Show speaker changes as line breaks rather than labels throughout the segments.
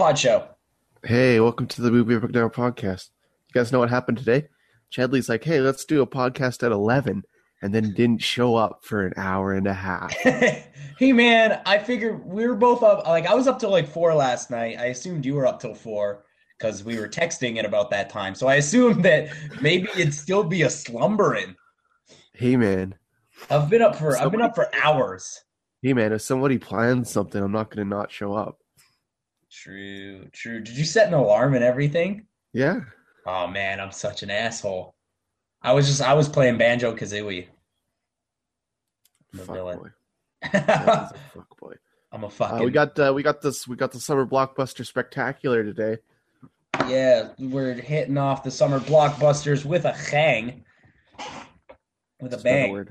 Pod show.
Hey, welcome to the Movie Breakdown podcast. You guys know what happened today? Chadley's like, hey, let's do a podcast at 11, and then didn't show up for an hour and a half.
hey man, I figured we were both up. Like I was up till like four last night. I assumed you were up till four because we were texting at about that time. So I assumed that maybe it'd still be a slumbering.
Hey, man.
I've been up for I've been up for hours.
Hey, man, if somebody plans something, I'm not going to not show up.
True, true. Did you set an alarm and everything?
Yeah.
Oh man, I'm such an asshole. I was just I was playing Banjo Kazooie. I'm a
Fuck
villain.
boy. Yeah, fuck boy.
I'm a
Uh, we got uh, we got this we got the summer blockbuster spectacular today.
yeah. We're hitting off the summer blockbusters with a hang, with a
That's
bang.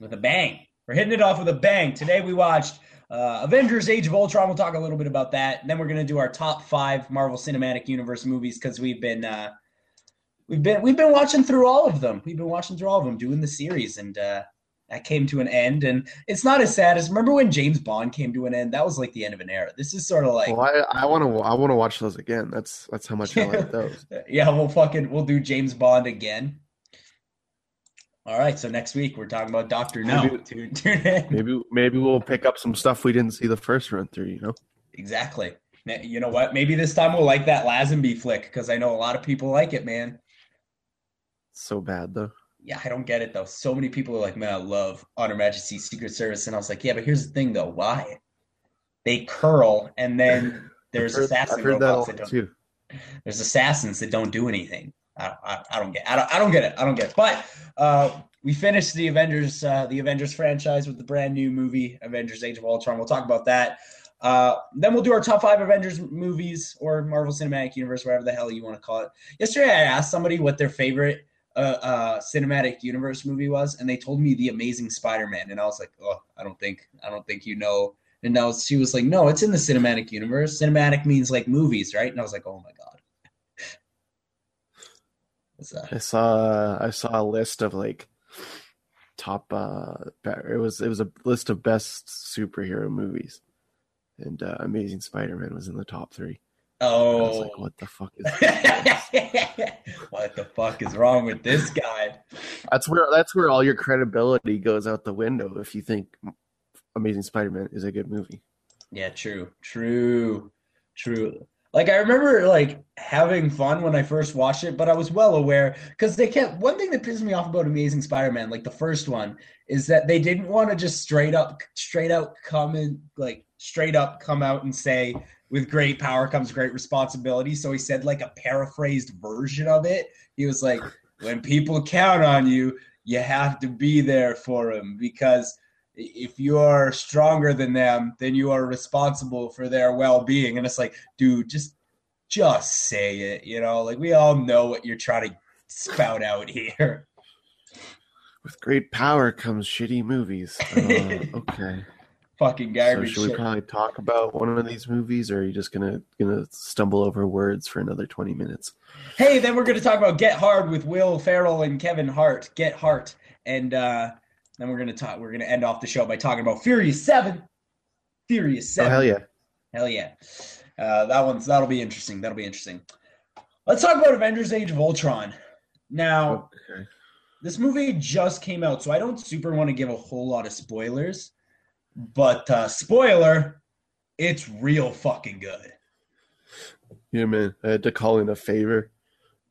with a bang. We're hitting it off with a bang. Today we watched uh, Avengers: Age of Ultron. We'll talk a little bit about that. And then we're gonna do our top five Marvel Cinematic Universe movies because we've been uh, we've been we've been watching through all of them. We've been watching through all of them, doing the series, and uh, that came to an end. And it's not as sad as remember when James Bond came to an end. That was like the end of an era. This is sort of like
Well, I, I want to I want to watch those again. That's that's how much I like those.
yeah, we'll fucking we'll do James Bond again. All right, so next week we're talking about Doctor No.
Maybe-
Tune, tune.
Maybe maybe we'll pick up some stuff we didn't see the first run through. You know.
Exactly. You know what? Maybe this time we'll like that Lazenby flick because I know a lot of people like it, man.
So bad though.
Yeah, I don't get it though. So many people are like, man, I love On Her Majesty Secret Service. And I was like, yeah, but here's the thing though. Why? They curl and then there's
heard,
assassin
that
robots that
lot
don't there's assassins that don't do anything. I, I, I don't get I don't, I don't get it. I don't get it. But uh, we finished the Avengers uh, the Avengers franchise with the brand new movie Avengers Age of Ultron. We'll talk about that. Uh, then we'll do our top five Avengers movies or Marvel Cinematic Universe, whatever the hell you want to call it. Yesterday, I asked somebody what their favorite uh, uh, cinematic universe movie was, and they told me The Amazing Spider-Man, and I was like, oh, I don't think I don't think you know. And now she was like, no, it's in the cinematic universe. Cinematic means like movies, right? And I was like, oh my god.
I saw I saw a list of like top uh it was it was a list of best superhero movies. And uh, Amazing Spider-Man was in the top 3.
Oh,
like what the fuck is
what the fuck is wrong with this guy?
That's where that's where all your credibility goes out the window if you think Amazing Spider-Man is a good movie.
Yeah, true, true, true. Like I remember like having fun when I first watched it, but I was well aware because they kept one thing that pissed me off about Amazing Spider-Man, like the first one, is that they didn't want to just straight up, straight out come and like straight up come out and say, "With great power comes great responsibility." So he said like a paraphrased version of it. He was like, "When people count on you, you have to be there for them because." if you are stronger than them, then you are responsible for their well-being. And it's like, dude, just just say it. You know, like we all know what you're trying to spout out here.
With great power comes shitty movies. Uh, okay.
Fucking garbage.
So should we
shit.
probably talk about one of these movies, or are you just gonna gonna stumble over words for another twenty minutes?
Hey, then we're to talk about Get Hard with Will Ferrell and Kevin Hart. Get Hart, and uh, then we're to talk. We're to end off the show by talking about Furious Seven. Furious
Oh
Seven.
hell yeah!
Hell yeah. Uh, that one's that'll be interesting. That'll be interesting. Let's talk about Avengers Age of Ultron. Now,
Okay.
this movie just came out, so I don't super want to give a whole lot of spoilers. But uh, spoiler, it's real fucking good.
Yeah, man. I had to call in a favor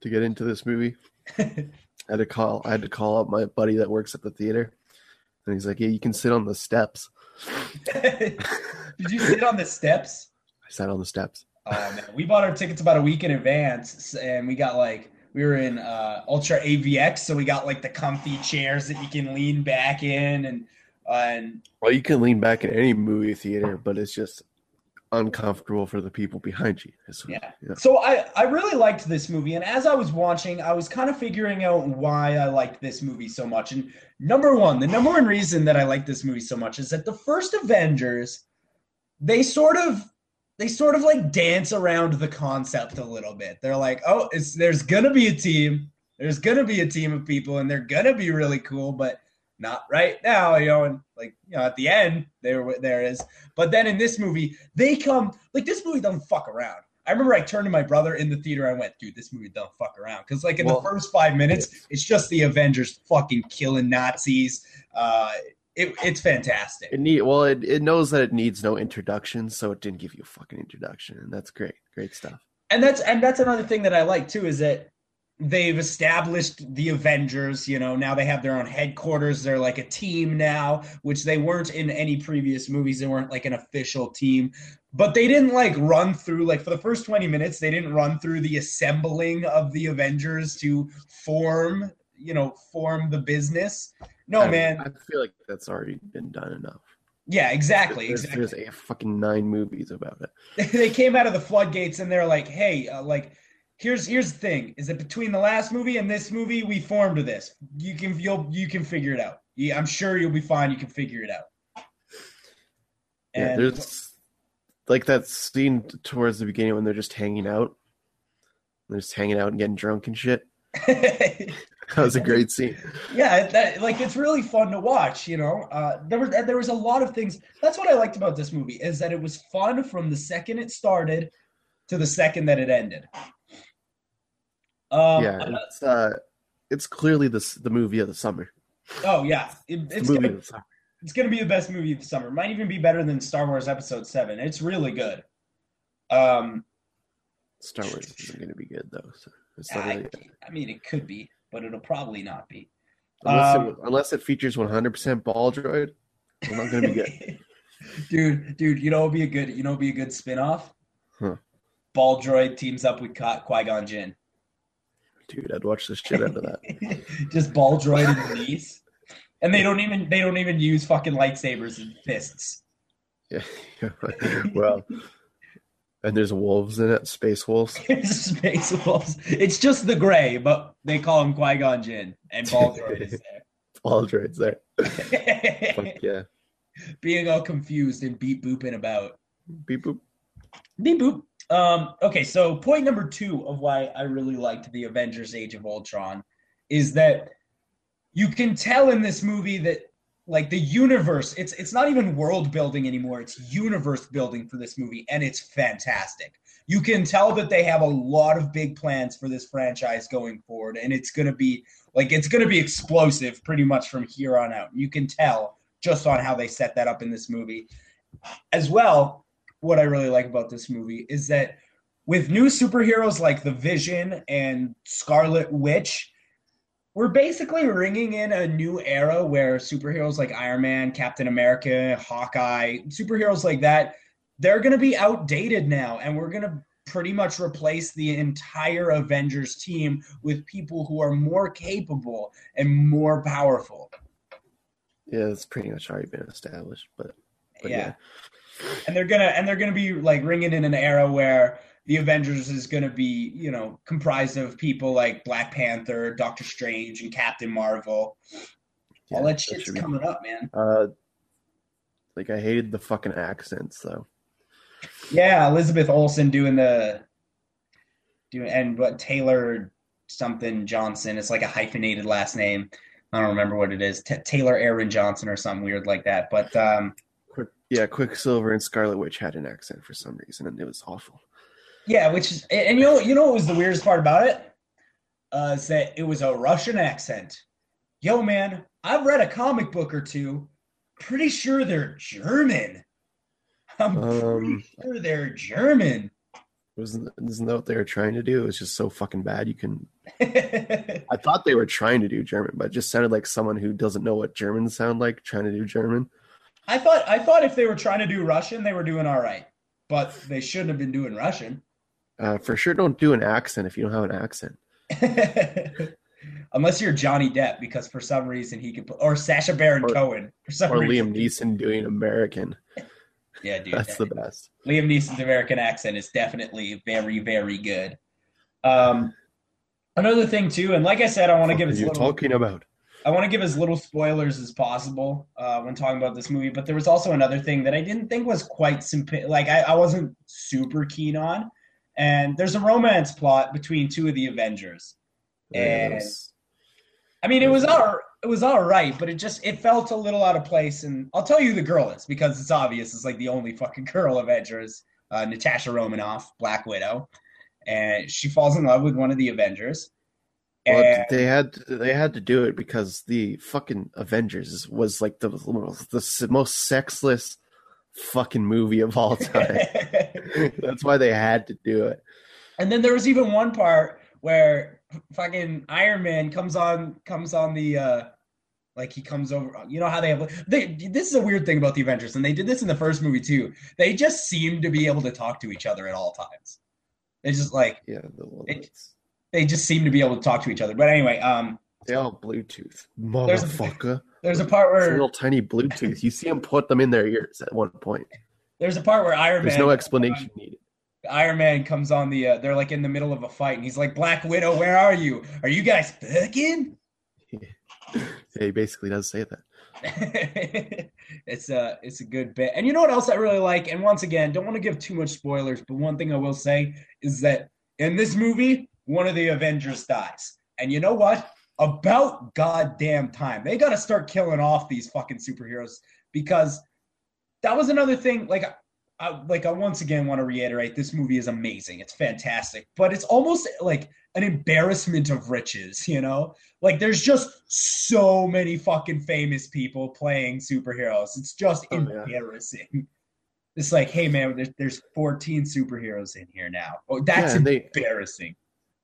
to get into this movie. I had to call. I had to call up my buddy that works at the theater, and he's like, "Yeah, you can sit on the steps."
Did you sit on the steps?
I sat on the steps.
Oh man, we bought our tickets about a week in advance, and we got like we were in uh, Ultra AVX, so we got like the comfy chairs that you can lean back in, and and
Well, you can lean back in any movie theater, but it's just uncomfortable for the people behind you.
Yeah. yeah. So I I really liked this movie, and as I was watching, I was kind of figuring out why I liked this movie so much. And number one, the number one reason that I like this movie so much is that the first Avengers, they sort of they sort of like dance around the concept a little bit. They're like, oh, it's there's gonna be a team, there's gonna be a team of people, and they're gonna be really cool, but not right now, you know, and like you know, at the end there there is. But then in this movie, they come like this movie doesn't fuck around. I remember I turned to my brother in the theater. I went, dude, this movie don't fuck around because like in well, the first five minutes, it's just the Avengers fucking killing Nazis. Uh, it, it's fantastic.
It need well, it, it knows that it needs no introduction, so it didn't give you a fucking introduction, and that's great, great stuff.
And that's and that's another thing that I like too is that they've established the Avengers. You know, now they have their own headquarters. They're like a team now, which they weren't in any previous movies. They weren't like an official team, but they didn't like run through like for the first 20 minutes, they didn't run through the assembling of the Avengers to form, you know, form the business. No,
I,
man.
I feel like that's already been done enough.
Yeah, exactly.
There's,
exactly.
there's a fucking nine movies about
it. they came out of the floodgates and they're like, hey, uh, like here's here's the thing is that between the last movie and this movie we formed this. You can you'll you can figure it out. Yeah i'm sure you'll be fine you can figure it out.
And, yeah there's like that scene towards the beginning when they're just hanging out. They're just hanging out and getting drunk and shit. That was a great scene.
Yeah that, like it's really fun to watch you know? Uh, there was there was a lot of things. That's what i liked about this movie is that it was fun from the second it started to the second that it ended
um, yeah, it's uh, it's clearly the the movie of the summer.
Oh yeah, it, it's movie gonna, it's gonna be the best movie of the summer. Might even be better than Star Wars Episode Seven. It's really good. Um,
Star Wars isn't gonna be good though. So it's
not really I, I mean, it could be, but it'll probably not be.
Unless, um, it, unless it features 100% ball droid, it's not gonna be good.
dude, dude, you know, it'd be a good, you know, it'd be a good spinoff. Huh. Ball droid teams up with Qui Gon Jinn.
Dude, I'd watch the shit out of that.
Just ball droid in the knees. And they don't even they don't even use fucking lightsabers and fists.
Yeah. well, and there's wolves in it, space wolves.
space wolves. It's just the gray, but they call him Qui Gon Jinn, and Ball Droid is there.
Ball Droid's there. Fuck yeah.
Being all confused and beep booping about.
Beep boop.
Beep boop. Um, okay, so point number two of why I really liked the Avengers Age of Ultron is that you can tell in this movie that like the universe, it's it's not even world building anymore, it's universe building for this movie, and it's fantastic. You can tell that they have a lot of big plans for this franchise going forward, and it's gonna be like it's gonna be explosive pretty much from here on out. You can tell just on how they set that up in this movie. As well, what I really like about this movie is that with new superheroes like the Vision and Scarlet Witch, we're basically ringing in a new era where superheroes like Iron Man, Captain America, Hawkeye, superheroes like that, they're going to be outdated now and we're going to pretty much replace the entire Avengers team with people who are more capable and more powerful.
Yeah, it's pretty much already been established, but, but
yeah. yeah and they're gonna and they're gonna be like ringing in an era where the Avengers is gonna be you know comprised of people like Black Panther, Doctor Strange, and Captain Marvel. Yeah, All that shit's that coming be. up, man.
Uh, like I hated the fucking accents though.
Yeah, Elizabeth Olsen doing the doing and what Taylor something Johnson. It's like a hyphenated last name. I don't remember what it is. T- Taylor Aaron Johnson or something weird like that. But um,
yeah, Quicksilver and Scarlet Witch had an accent for some reason, and it was awful.
Yeah, which is, and you know, you know what was the weirdest part about it? Uh, is that it was a Russian accent. Yo, man, I've read a comic book or two. Pretty sure they're German. I'm um, pretty sure they're German.
Wasn't isn't that what they were trying to do? It was just so fucking bad. You can. I thought they were trying to do German, but it just sounded like someone who doesn't know what Germans sound like trying to do German.
I thought I thought if they were trying to do Russian, they were doing all right, but they shouldn't have been doing Russian.
Uh, for sure, don't do an accent if you don't have an accent.
Unless you're Johnny Depp, because for some reason he could, or Sacha Baron or, Cohen for some
or
reason.
Liam Neeson doing American.
Yeah, dude.
That's the best.
Liam Neeson's American accent is definitely very, very good. Um, another thing too, and like I said, I want to give as
you
little, You
talking about.
I want to give as little spoilers as possible uh, when talking about this movie. But there was also another thing that I didn't think was quite simple. Like I, I wasn't super keen on. And there's a romance plot between two of the Avengers, and
Yes.
I mean, it was all it was all right, but it just it felt a little out of place. And I'll tell you, the girl is because it's obvious. It's like the only fucking girl Avengers, uh, Natasha Romanoff, Black Widow, and she falls in love with one of the Avengers.
Well, they had they had to do it because the fucking Avengers was like the the most sexless fucking movie of all time. That's why they had to do it.
and then there was even one part where fucking Iron Man comes on comes on the uh like he comes over you know how they have they this is a weird thing about the Avengers and they did this in the first movie too. They just seem to be able to talk to each other at all times. It's just like
Yeah, the,
they just seem to be able to talk to each other. But anyway, um
they all Bluetooth,
There's a-
motherfucker.
there's a part
It's
where
little tiny Bluetooth. You see them put them in their ears at one point.
there's a part where Iron
There's
Man There's
no explanation needed.
Iron Man comes on the uh, they're like in the middle of a fight and he's like Black Widow, where are you? Are you guys fucking?
Yeah, he basically does say that.
it's a it's a good bit. And you know what else I really like? And once again, don't want to give too much spoilers, but one thing I will say is that in this movie, one of the Avengers dies. And you know what? About goddamn time. They got to start killing off these fucking superheroes because that was another thing like I, like I once again want to reiterate this movie is amazing. It's fantastic, but it's almost like an embarrassment of riches, you know? Like there's just so many fucking famous people playing superheroes. It's just
Oh, yeah.
embarrassing. It's like, hey man, there's, there's 14 superheroes in here now. Oh, that's
Yeah, they-
embarrassing.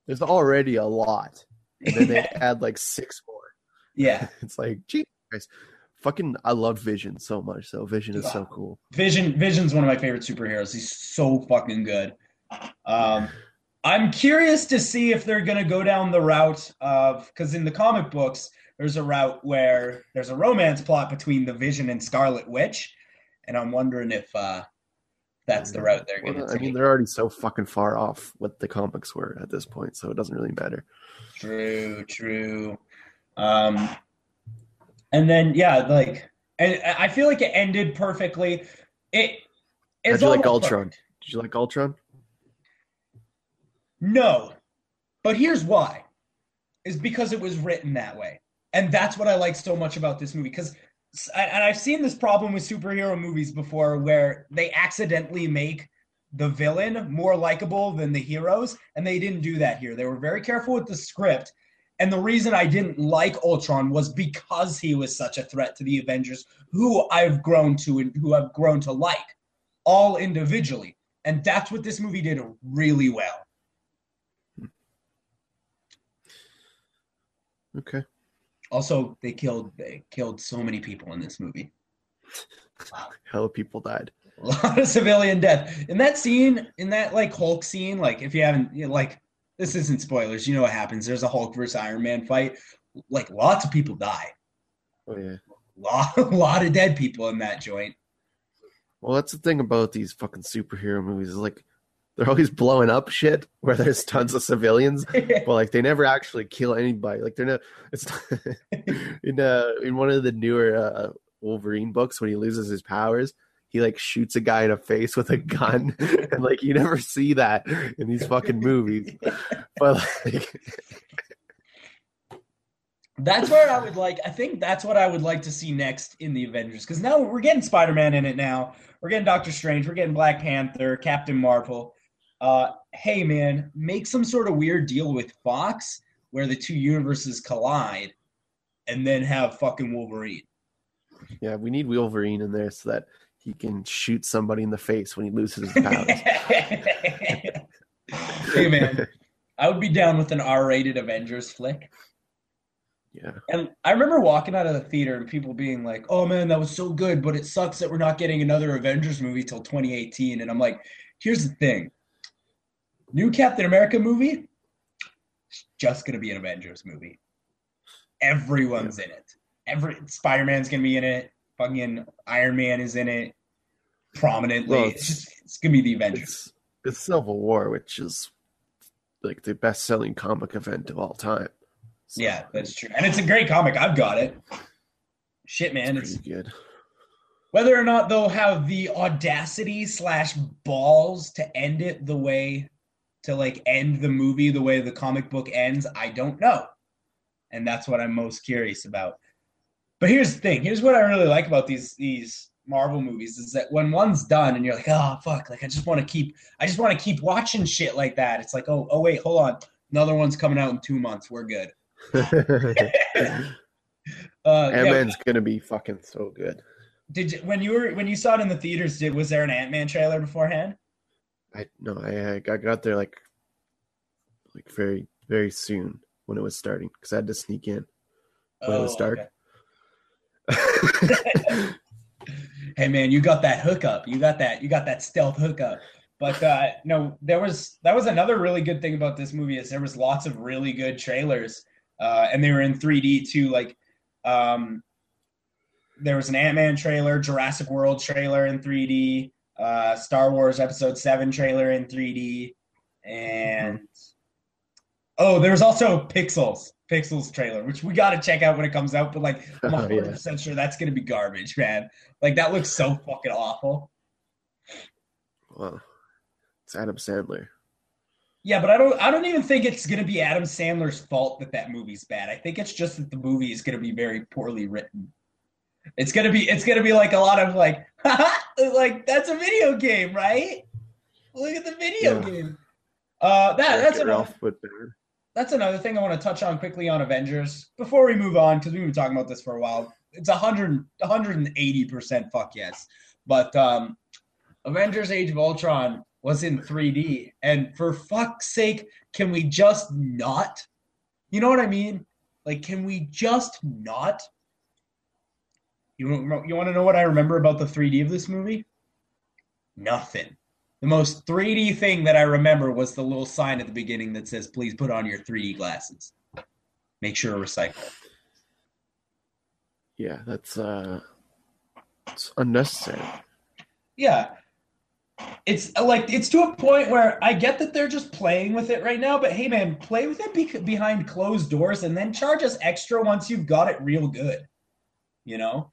There's already a lot, and then they add like six more.
Yeah.
It's like, guys, fucking, I love Vision so much. So Vision is so cool.
Vision Vision's one of my favorite superheroes. He's so fucking good. Um, I'm curious to see if they're gonna go down the route of because in the comic books there's a route where there's a romance plot between the Vision and Scarlet Witch, and I'm wondering if uh, that's the route they're gonna
Well, I
take.
mean, they're already so fucking far off what the comics were at this point, so it doesn't really matter.
True, true. Um, and then yeah, like, and I feel like it ended perfectly. It.
How'd you like Ultron?
perfect.
Did you like Ultron?
No. But here's why. Is because it was written that way. And that's what I like so much about this movie cuz and I've seen this problem with superhero movies before where they accidentally make the villain more likable than the heroes and they didn't do that here. They were very careful with the script. And the reason I didn't like Ultron was because he was such a threat to the Avengers who I've grown to and who I've grown to like all individually. And that's what this movie did really well.
Okay.
Also, they killed they killed so many people in this movie.
Hell people died.
A lot of civilian death in that scene. In that like Hulk scene, like if you haven't you know, like this isn't spoilers. You know what happens. There's a Hulk versus Iron Man fight. Like lots of people die.
Oh yeah.
Lot, a lot of dead people in that joint.
Well, that's the thing about these fucking superhero movies is like they're always blowing up shit where there's tons of civilians, but like they never actually kill anybody. Like they're not. It's in uh in one of the newer uh, Wolverine books when he loses his powers. He like shoots a guy in the face with a gun, and like you never see that in these fucking movies. But like,
That's where I would like. I think that's what I would like to see next in the Avengers because now we're getting Spider Man in it. Now we're getting Doctor Strange. We're getting Black Panther, Captain Marvel. Uh, hey man, make some sort of weird deal with Fox where the two universes collide, and then have fucking Wolverine.
yeah, we need Wolverine in there so that he can shoot somebody in the face when he loses his powers.
hey man, I would be down with an R-rated Avengers flick.
yeah.
And I remember walking out of the theater and people being like, "Oh man, that was so good, but it sucks that we're not getting another Avengers movie till 2018." And I'm like, "Here's the thing. New Captain America movie it's just going to be an Avengers movie. Everyone's in it. Every Spider-Man's going to be in it. Fucking Iron Man is in it. prominently. Well, it's, it's, just it's gonna be the Avengers.
It's, it's Civil War, which is like the best selling comic event of all time.
So, yeah, that's true, and it's a great comic. I've got it. Shit, man,
it's, it's good.
Whether or not they'll have the audacity slash balls to end it the way to like end the movie the way the comic book ends, I don't know. And that's what I'm most curious about. But here's the thing. Here's what I really like about these these Marvel movies is that when one's done and you're like, oh fuck, like I just want to keep I just want to keep watching shit like that. It's like, oh, oh wait, hold on. Another one's coming out in two months. We're good.
uh, Ant-Man's yeah. gonna be fucking so good.
Did you when you were when you saw it in the theaters? Did was there an Ant Man trailer beforehand?
I no, I I got there like like very very soon when it was starting because I had to sneak in when oh, it was oh, dark.
Okay. hey man, you got that hookup. You got that. You got that stealth hookup. But uh, no, there was that was another really good thing about this movie is there was lots of really good trailers, uh, and they were in 3D too. Like, um, there was an Ant Man trailer, Jurassic World trailer in 3D, uh, Star Wars Episode Seven trailer in 3D, and mm-hmm. oh, there was also Pixels Pixels trailer, which we got to check out when it comes out. But like, I'm 100 percent sure that's gonna be garbage, man. Like that looks so fucking awful.
Well, it's Adam Sandler.
Yeah, but I don't. I don't even think it's gonna be Adam Sandler's fault that that movie's bad. I think it's just that the movie is gonna be very poorly written. It's gonna be. It's gonna be like a lot of like, like that's a video game, right? Look at the video yeah. game. Uh, that that's. But that's another thing I want to touch on quickly on Avengers before we move on because we've been talking about this for a while. It's 100 180 percent fuck yes, but um, Avengers: Age of Ultron was in 3D, and for fuck's sake, can we just not? You know what I mean? Like, can we just not? You you want to know what I remember about the 3D of this movie? Nothing. The most 3D thing that I remember was the little sign at the beginning that says, please put on your 3D glasses. Make sure to recycle.
Yeah, that's uh it's unnecessary.
Yeah. It's like it's to a point where I get that they're just playing with it right now, but hey man, play with it be- behind closed doors and then charge us extra once you've got it real good. You know?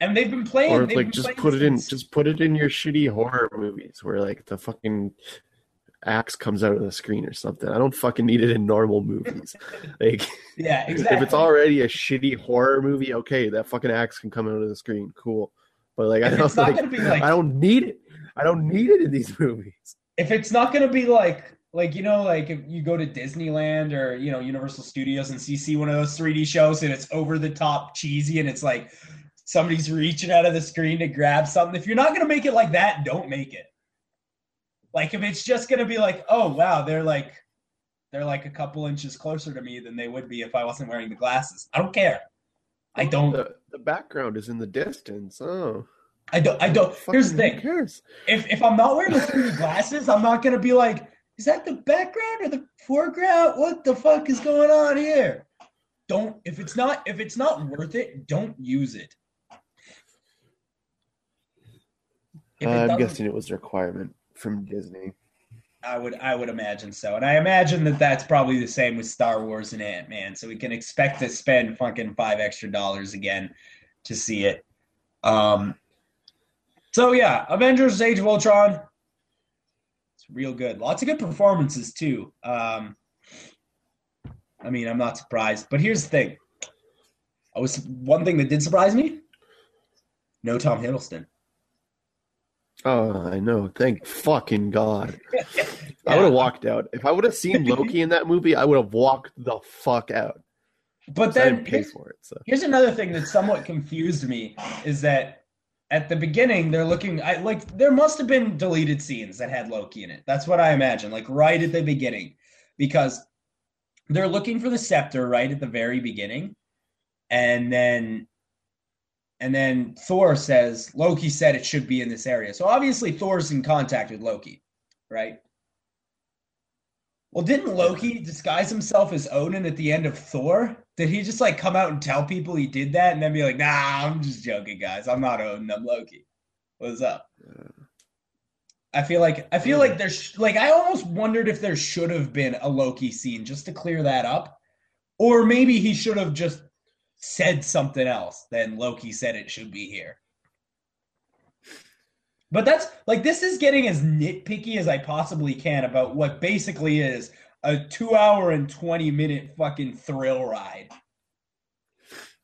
And they've been playing.
Or like just put it in, just put it in your shitty horror movies where like the fucking axe comes out of the screen or something. I don't fucking need it in normal movies. like,
yeah, exactly.
If it's already a shitty horror movie, okay, that fucking axe can come out of the screen, cool. But like, I don't like, like, I don't need it. I don't need it in these movies.
If it's not gonna be like like you know like if you go to disneyland or you know universal studios and see, see one of those 3d shows and it's over the top cheesy and it's like somebody's reaching out of the screen to grab something. If you're not going to make it like that, don't make it. Like if it's just going to be like, oh wow, they're like they're like a couple inches closer to me than they would be if I wasn't wearing the glasses. I don't care. I don't.
The, the background is in the distance. Oh.
I don't. I don't. Here's the thing. Cares? If if I'm not wearing the 3D glasses, I'm not gonna be like, is that the background or the foreground? What the fuck is going on here? Don't. If it's not if it's not worth it, don't use it.
Uh, I'm guessing it was a requirement from Disney.
I would I would imagine so, and I imagine that that's probably the same with Star Wars and Ant Man. So we can expect to spend fucking five extra dollars again to see it. Um. So yeah, Avengers: Age of Ultron. It's real good. Lots of good performances too. Um. I mean, I'm not surprised, but here's the thing. I was one thing that did surprise me. No Tom Hiddleston.
Oh, I know. Thank fucking God. yeah. I would have walked out. If I would have seen Loki in that movie, I would have walked the fuck out.
But then pay for it. So. Here's another thing that somewhat confused me is that at the beginning they're looking I like there must have been deleted scenes that had Loki in it. That's what I imagine, like right at the beginning. Because they're looking for the scepter right at the very beginning. And then and then Thor says, Loki said it should be in this area. So obviously Thor's in contact with Loki, right? Well, didn't Loki disguise himself as Odin at the end of Thor? Did he just like come out and tell people he did that and then be like, nah, I'm just joking, guys. I'm not Odin, I'm Loki. What's up? I feel like I feel like there's like I almost wondered if there should have been a Loki scene just to clear that up, or maybe he should have just said something else than Loki said it should be here. But that's like this is getting as nitpicky as I possibly can about what basically is a two hour and 20 minute fucking thrill ride.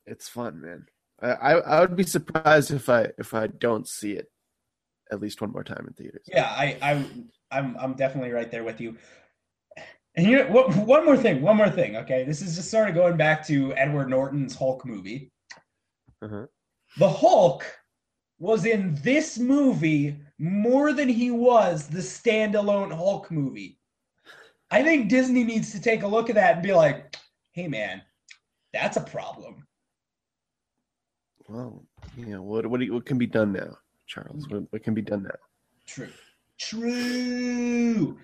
It's fun, man. I, I would be surprised if I if I don't see it at least one more time in theaters.
Yeah, I, I I'm I'm definitely right there with you. And you know, what, one more thing, one more thing. Okay, this is just sort of going back to Edward Norton's Hulk movie. Uh-huh. The Hulk was in this movie more than he was the standalone Hulk movie. I think Disney needs to take a look at that and be like, "Hey, man, that's a problem."
Well, you know what? What, what can be done now, Charles? What, what can be done now?
True. True.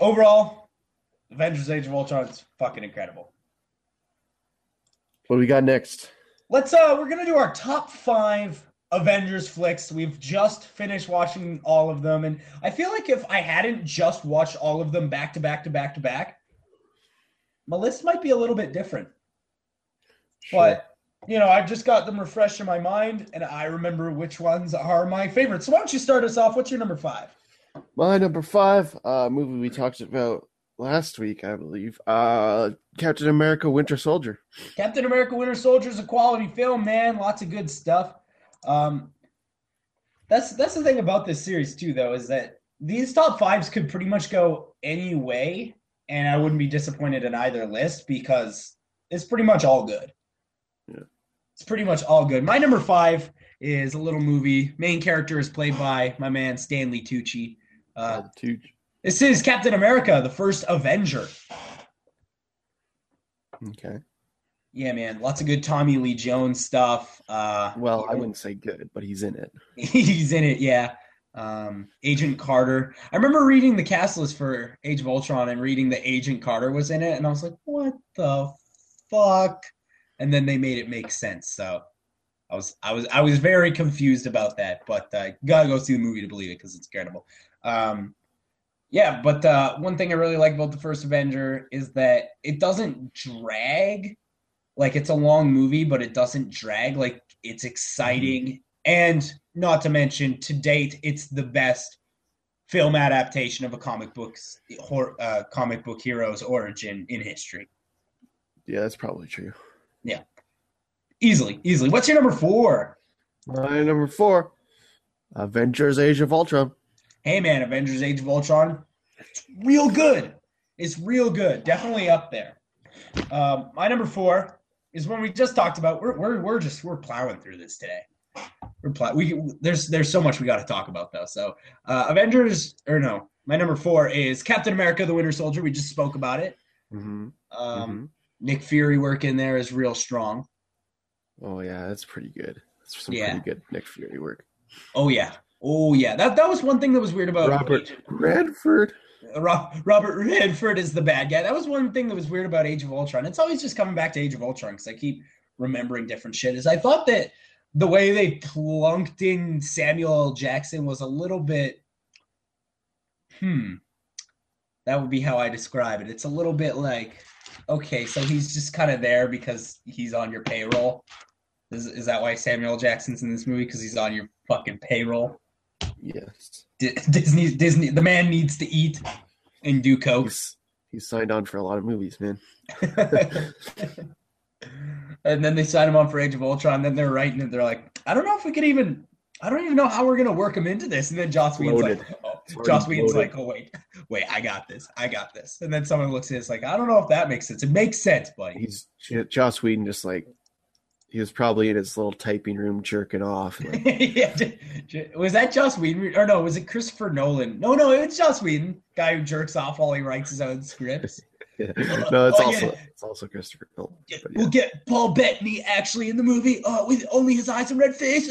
Overall, Avengers: Age of Ultron is fucking incredible.
What do we got next?
Let's uh, we're gonna do our top five Avengers flicks. We've just finished watching all of them, and I feel like if I hadn't just watched all of them back to back to back to back, my list might be a little bit different. Sure. But you know, I've just got them refreshed in my mind, and I remember which ones are my favorites. So why don't you start us off? What's your number five?
My number five, uh, movie we talked about last week, I believe. Uh, Captain America: Winter Soldier.
Captain America: Winter Soldier is a quality film, man. Lots of good stuff. Um, that's that's the thing about this series too, though, is that these top fives could pretty much go any way, and I wouldn't be disappointed in either list because it's pretty much all good. Yeah. It's pretty much all good. My number five is a little movie. Main character is played by my man Stanley Tucci. Uh. This is Captain America, the first Avenger.
Okay.
Yeah, man, lots of good Tommy Lee Jones stuff. Uh,
well, I wouldn't say good, but he's in it.
he's in it, yeah. Um, Agent Carter. I remember reading the cast list for Age of Ultron and reading that Agent Carter was in it, and I was like, "What the fuck?" And then they made it make sense. So I was, I was, I was very confused about that, but uh, gotta go see the movie to believe it because it's incredible. Um, yeah, but uh, one thing I really like about the first Avenger is that it doesn't drag like it's a long movie, but it doesn't drag. Like it's exciting. And not to mention, to date, it's the best film adaptation of a comic book's uh, comic book hero's origin in history.
Yeah, that's probably true.
Yeah, easily, easily. What's your number four?
My number four, Avengers: Age of Ultron.
Hey man, Avengers: Age of Ultron, it's real good. It's real good. Definitely up there. Um, my number four is when we just talked about. We're we're we're just we're plowing through this today. We're plow- we there's there's so much we got to talk about though. So uh, Avengers or no, my number four is Captain America: The Winter Soldier. We just spoke about it. Mm-hmm. Um, mm-hmm. Nick Fury work in there is real strong.
Oh yeah, that's pretty good. That's some yeah. pretty good Nick Fury work.
Oh yeah, oh yeah. That that was one thing that was weird about
Robert Redford.
Robert Redford is the bad guy. That was one thing that was weird about Age of Ultron. It's always just coming back to Age of Ultron because I keep remembering different shit. Is I thought that the way they plunked in Samuel L. Jackson was a little bit, hmm. That would be how I describe it. It's a little bit like, okay, so he's just kind of there because he's on your payroll. Is, is that why Samuel Jackson's in this movie? Because he's on your fucking payroll?
Yes.
D- Disney, Disney, the man needs to eat and do coke.
He's, he's signed on for a lot of movies, man.
and then they sign him on for Age of Ultron. Then they're writing it. They're like, I don't know if we could even. I don't even know how we're gonna work him into this. And then Joss Whedon's loaded. like, oh, Joss Whedon's like, oh wait, wait, I got this, I got this. And then someone looks at it, it's like, I don't know if that makes sense. It makes sense, buddy.
he's Joss Whedon just like he was probably in his little typing room jerking off. Like.
yeah, was that Joss Whedon or no? Was it Christopher Nolan? No, no, it's Joss Whedon, guy who jerks off while he writes his own scripts.
yeah. No, it's oh, also yeah. it's also Christopher Nolan.
Yeah, we'll get Paul Bettany actually in the movie uh, with only his eyes and red face.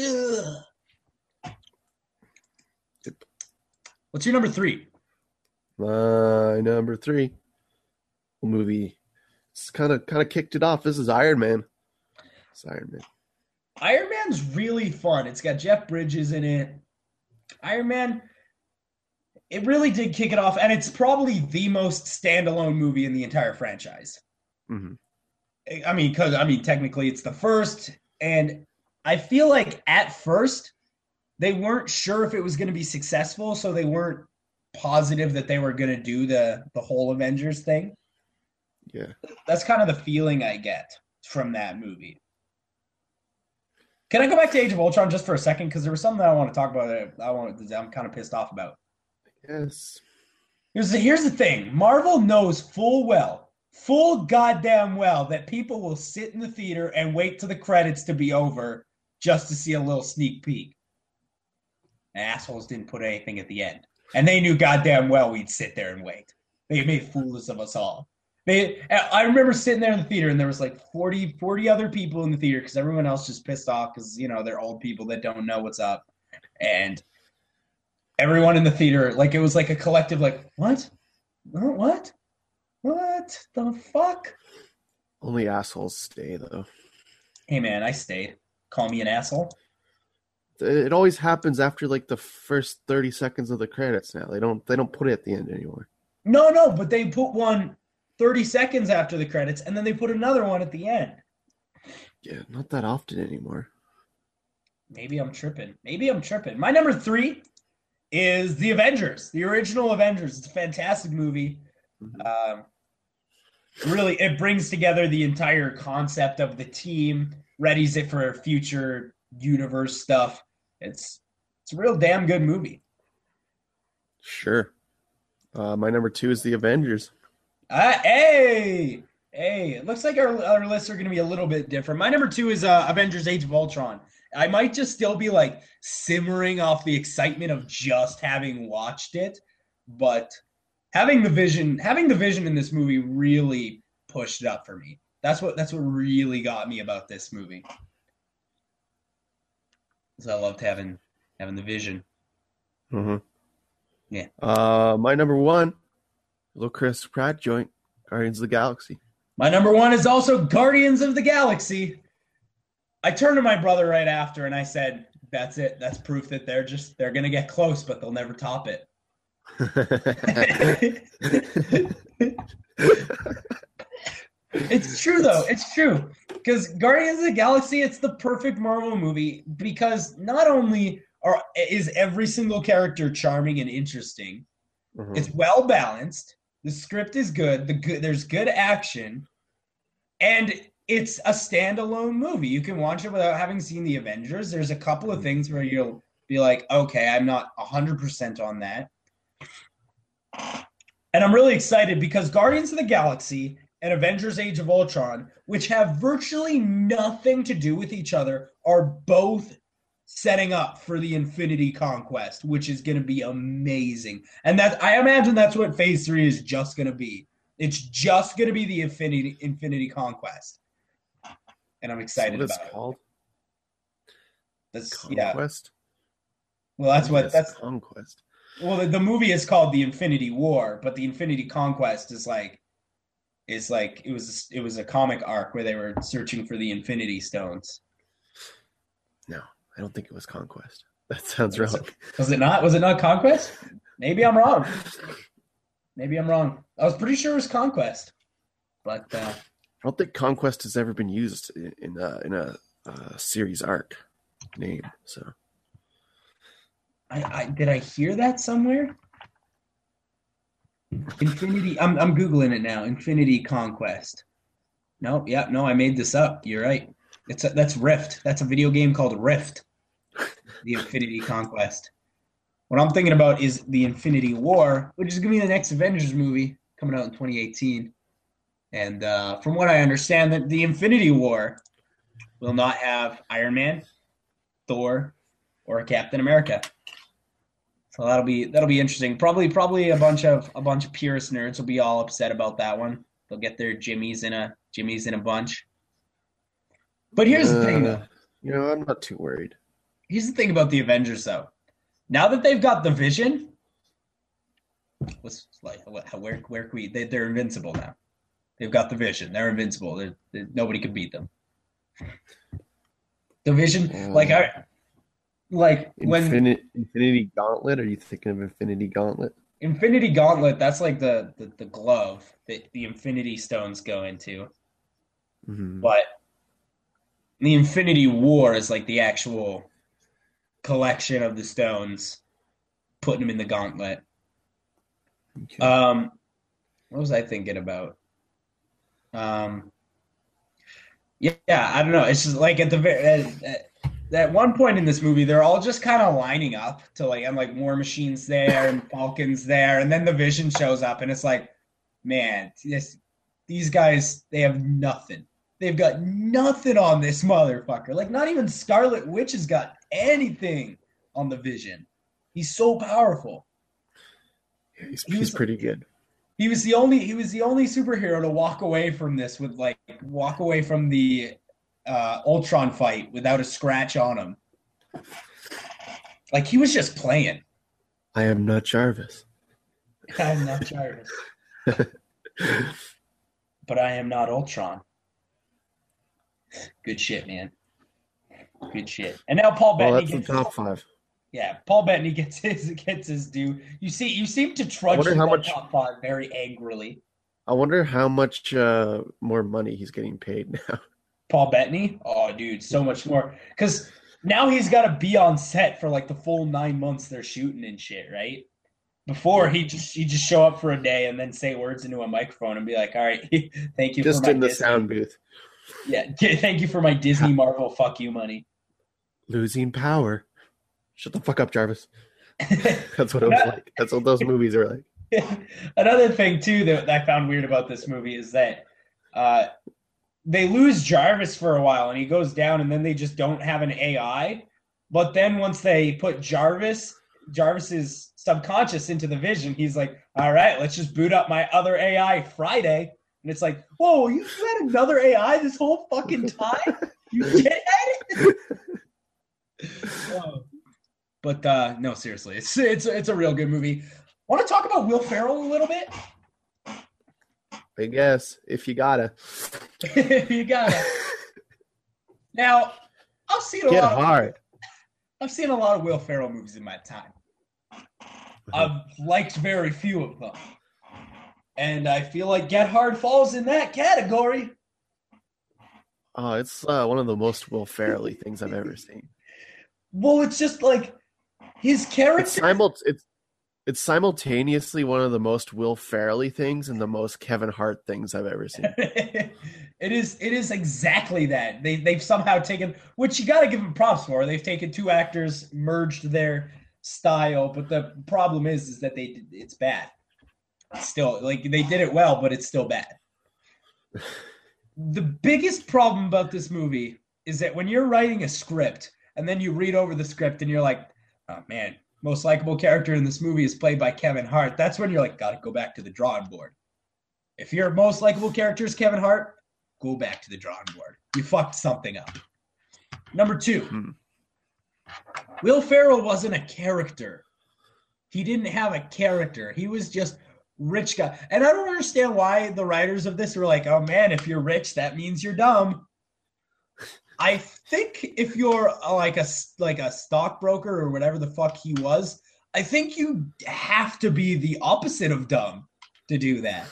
Yep. What's your number three?
My number three movie. It's kind of kind of kicked it off. This is Iron Man. It's Iron Man.
Iron Man's really fun. It's got Jeff Bridges in it. Iron Man, it really did kick it off, and it's probably the most standalone movie in the entire franchise. Mm-hmm. I mean, because I mean, technically, it's the first, and I feel like at first they weren't sure if it was going to be successful, so they weren't positive that they were going to do the the whole Avengers thing.
Yeah,
that's kind of the feeling I get from that movie. Can I go back to Age of Ultron just for a second? Because there was something that I want to talk about. That I want. I'm kind of pissed off about.
Yes.
Here's the, here's the thing. Marvel knows full well, full goddamn well, that people will sit in the theater and wait till the credits to be over just to see a little sneak peek. assholes didn't put anything at the end, and they knew goddamn well we'd sit there and wait. They made fools of us all. They, I remember sitting there in the theater and there was like 40, 40 other people in the theater because everyone else just pissed off because you know they're old people that don't know what's up, and everyone in the theater like it was like a collective like what, what, what the fuck?
Only assholes stay though.
Hey man, I stayed. Call me an asshole.
It always happens after like the first thirty seconds of the credits. Now they don't they don't put it at the end anymore.
No, no, but they put one 30 seconds after the credits, and then they put another one at the end.
Yeah, not that often anymore.
Maybe I'm tripping. Maybe I'm tripping. My number three is The Avengers, the original Avengers. It's a fantastic movie. Mm-hmm. Um, really, it brings together the entire concept of the team, readies it for future universe stuff. It's it's a real damn good movie.
Sure. Uh, my number two is The Avengers.
Uh, hey, hey! It looks like our, our lists are going to be a little bit different. My number two is uh, Avengers: Age of Ultron. I might just still be like simmering off the excitement of just having watched it, but having the vision, having the vision in this movie really pushed it up for me. That's what that's what really got me about this movie. Because I loved having having the vision.
Mm-hmm.
Yeah.
Uh, my number one little Chris Pratt joint, Guardians of the Galaxy.
My number one is also Guardians of the Galaxy. I turned to my brother right after and I said, "That's it. That's proof that they're just they're gonna get close, but they'll never top it." it's true though. It's true because Guardians of the Galaxy it's the perfect Marvel movie because not only are is every single character charming and interesting, mm-hmm. it's well balanced. The script is good. The good there's good action, and it's a standalone movie. You can watch it without having seen the Avengers. There's a couple of things where you'll be like, okay, I'm not hundred percent on that. And I'm really excited because Guardians of the Galaxy and Avengers Age of Ultron, which have virtually nothing to do with each other, are both setting up for the Infinity Conquest, which is going to be amazing. And that I imagine that's what Phase Three is just going to be. It's just going to be the Infinity Infinity Conquest, and I'm excited
what
about it.
Called?
That's
Conquest.
Yeah. Well, that's what that's
Conquest.
Well, the, the movie is called the Infinity War, but the Infinity Conquest is like is like it was it was a comic arc where they were searching for the Infinity Stones.
I don't think it was Conquest. That sounds wrong.
Was it not? Was it not Conquest? Maybe I'm wrong. Maybe I'm wrong. I was pretty sure it was Conquest, but uh, I
don't think Conquest has ever been used in a, in a uh, series arc name. So,
I, I did I hear that somewhere? Infinity. I'm I'm googling it now. Infinity Conquest. No, yeah, no, I made this up. You're right. It's a, that's Rift. That's a video game called Rift. The Infinity Conquest. What I'm thinking about is the Infinity War, which is going to be the next Avengers movie coming out in 2018. And uh, from what I understand, that the Infinity War will not have Iron Man, Thor, or Captain America. So that'll be that'll be interesting. Probably probably a bunch of a bunch of purist nerds will be all upset about that one. They'll get their jimmies in a jimmies in a bunch. But here's the thing, though.
You know, I'm not too worried.
Here's the thing about the Avengers, though. Now that they've got the Vision, what's like where where can we? They, they're invincible now. They've got the Vision. They're invincible. They're, they're, nobody can beat them. The Vision, like I, like when
Infinity, Gauntlet. Are you thinking of Infinity Gauntlet?
Infinity Gauntlet, that's like the the, the glove that the Infinity Stones go into.
Mhm.
But the Infinity War is like the actual collection of the stones, putting them in the gauntlet.
Okay.
Um, what was I thinking about? Um, yeah, yeah, I don't know. It's just like at the very at, at, one point in this movie, they're all just kind of lining up to like, and like War Machines there and Falcons there, and then the Vision shows up, and it's like, man, this, these guys they have nothing. They've got nothing on this motherfucker. Like not even Scarlet Witch has got anything on the Vision. He's so powerful.
he's,
he
he's
was-
pretty good.
He was the only he was the only superhero to walk away from this with like walk away from the uh, Ultron fight without a scratch on him. Like he was just playing.
I am not Jarvis.
I'm not Jarvis, but I am not Ultron. Good shit, man. Good shit. And now Paul
Well,
Bettany
that's the
gets
top five.
yeah, Paul Bettany gets his gets his due. You see, you seem to trudge
how much-
top five very angrily.
I wonder how much uh, more money he's getting paid now.
Paul Bettany? Oh, dude, so much more. Because now he's got to be on set for like the full nine months they're shooting and shit, right? Before he just he just show up for a day and then say words into a microphone and be like, "All right, thank you
Just
for my
in the sound booth.
Yeah, thank you for my Disney Marvel fuck you money."
Losing power. Shut the fuck up, Jarvis. That's what it was like. That's what those movies are like.
Another thing too that I found weird about this movie is that uh, they lose Jarvis for a while and he goes down, and then they just don't have an AI. But then once they put Jarvis, Jarvis's subconscious into the Vision, he's like, "All right, let's just boot up my other AI Friday." And it's like, "Whoa, you had another AI this whole fucking time, you shithead!" Oh. But uh, no, seriously, it's it's it's a real good movie. Want to talk about Will Ferrell a little bit?
I guess if you gotta
you got it. Now, I've seen a
get
lot. Of,
hard.
I've seen a lot of Will Ferrell movies in my time. I've liked very few of them, and I feel like Get Hard falls in that category.
Oh, it's uh, one of the most Will Ferrell things I've ever seen.
Well, it's just like his
It's
character.
simul- it's it's simultaneously one of the most Will Ferrell things and the most Kevin Hart things I've ever seen.
it is. It is exactly that. They they've somehow taken, which you got to give them props for. They've taken two actors, merged their style, but the problem is, is that they it's bad. Still like they did it well, but it's still bad. the biggest problem about this movie is that when you're writing a script and then you read over the script and you're like, oh man, most likable character in this movie is played by Kevin Hart. That's when you're like, gotta go back to the drawing board. If your most likable character is Kevin Hart, go back to the drawing board. You fucked something up. Number two,
Hmm.
Will Ferrell wasn't a character. He didn't have a character. He was just rich guy. And I don't understand why the writers of this were like, "Oh man, if you're rich, that means you're dumb." I think if you're uh, like a like a stockbroker or whatever the fuck he was, I think you have to be the opposite of dumb to do that.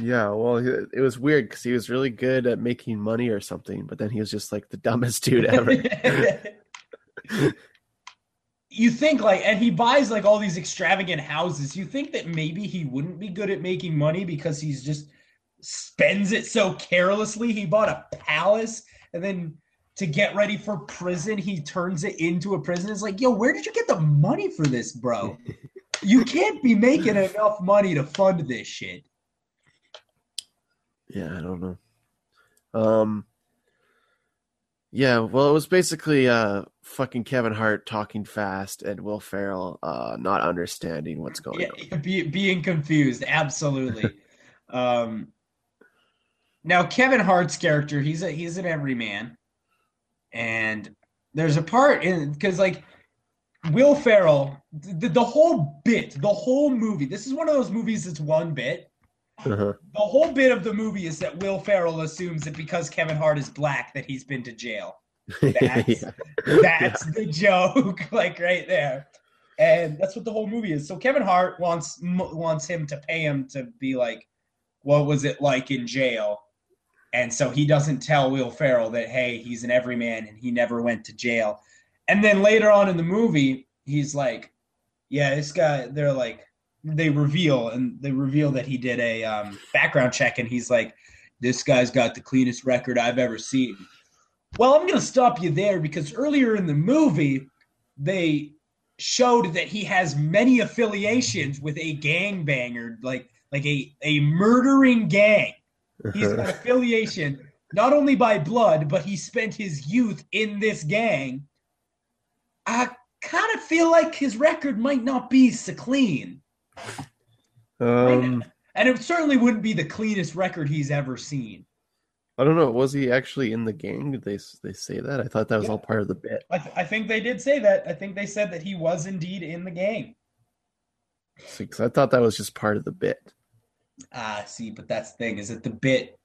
Yeah, well, it was weird because he was really good at making money or something, but then he was just like the dumbest dude ever.
you think like and he buys like all these extravagant houses. You think that maybe he wouldn't be good at making money because he's just spends it so carelessly? He bought a palace and then to get ready for prison he turns it into a prison. It's like yo where did you get the money for this bro? You can't be making enough money to fund this shit.
Yeah, I don't know. Um, yeah, well, it was basically uh fucking Kevin Hart talking fast and Will Ferrell uh not understanding what's going on.
be, being confused absolutely um now kevin hart's character he's a he's an everyman and there's a part in because like will ferrell the, the whole bit the whole movie this is one of those movies that's one bit Uh-huh. The whole bit of the movie is that Will Ferrell assumes that because Kevin Hart is black that he's been to jail. That's, yeah. that's yeah. the joke, like right there, and that's what the whole movie is. So Kevin Hart wants wants him to pay him to be like, what was it like in jail? And so he doesn't tell Will Ferrell that hey, he's an everyman and he never went to jail. And then later on in the movie, he's like, yeah, this guy. They're like, they reveal and they reveal that he did a um, background check, and he's like, this guy's got the cleanest record I've ever seen. Well, I'm going to stop you there because earlier in the movie, they showed that he has many affiliations with a gangbanger, like like a, a murdering gang. He's got affiliation not only by blood, but he spent his youth in this gang. I kind of feel like his record might not be so clean. Um, and it certainly wouldn't be the cleanest record he's ever seen.
I don't know. Was he actually in the gang? Did they they say that? I thought that was yeah. all part of the bit.
I, th- I, think they did say that. I think they said that he was indeed in the gang.
Because I thought that was just part of the bit.
Ah, see, but that's the thing is that the bit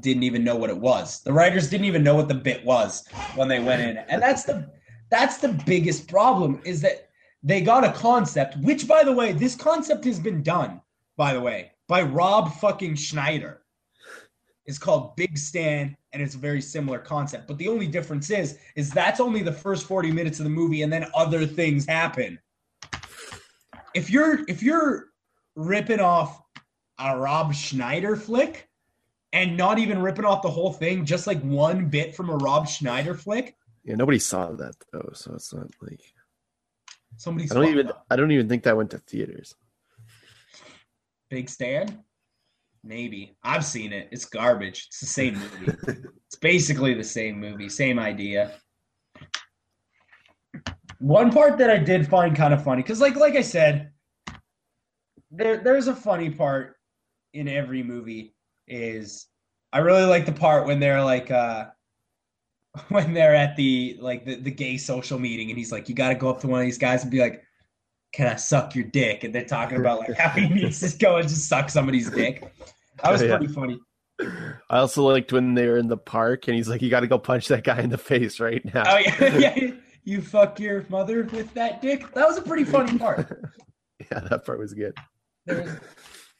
didn't even know what it was. The writers didn't even know what the bit was when they went in, and that's the that's the biggest problem is that they got a concept. Which, by the way, this concept has been done. By the way, by Rob fucking Schneider It's called Big Stan, and it's a very similar concept. But the only difference is, is that's only the first 40 minutes of the movie, and then other things happen. If you're if you're ripping off a Rob Schneider flick and not even ripping off the whole thing, just like one bit from a Rob Schneider flick.
Yeah, nobody saw that though, so it's not like
somebody.
I don't even. I don't even think that went to theaters.
Big Stan. Maybe. I've seen it. It's garbage. It's the same movie. it's basically the same movie, same idea. One part that I did find kind of funny, because like like I said, there there's a funny part in every movie is I really like the part when they're like uh when they're at the like the, the gay social meeting and he's like, you gotta go up to one of these guys and be like, can I suck your dick? And they're talking about like how he needs to go and just suck somebody's dick. That was pretty funny.
I also liked when they were in the park and he's like, "You got to go punch that guy in the face right now."
Oh yeah, yeah. You fuck your mother with that dick. That was a pretty funny part.
yeah, that part was good.
There was,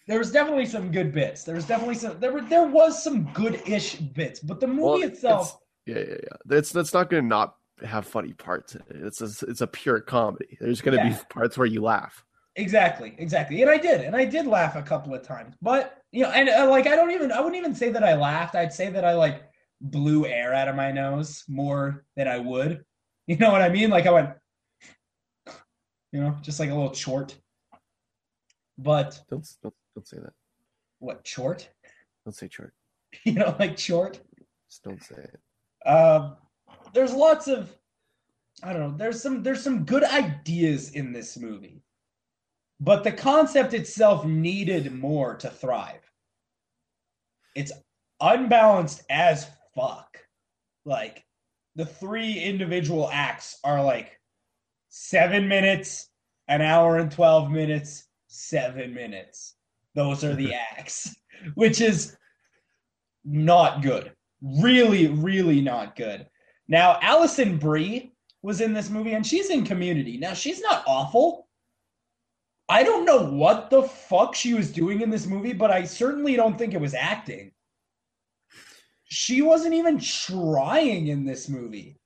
there was definitely some good bits. There was definitely some. There were there was some good-ish bits, but the movie well, itself.
Yeah, yeah, yeah. That's that's not going to not have funny parts in it. It's a, it's a pure comedy. There's going to yeah. be parts where you laugh.
Exactly, exactly. And I did, and I did laugh a couple of times. But you know, and uh, like I don't even I wouldn't even say that I laughed. I'd say that I like blew air out of my nose more than I would. You know what I mean? Like I went, you know, just like a little short. But
don't don't, don't say that.
What short?
Don't say short.
you know, like short.
Just don't say it.
Um, there's lots of I don't know. There's some there's some good ideas in this movie, but the concept itself needed more to thrive. It's unbalanced as fuck. Like the three individual acts are like seven minutes, an hour and twelve minutes, seven minutes. Those are the acts, which is not good. Really, really not good. Now, Alison Brie was in this movie and she's in community. Now, she's not awful. I don't know what the fuck she was doing in this movie, but I certainly don't think it was acting. She wasn't even trying in this movie.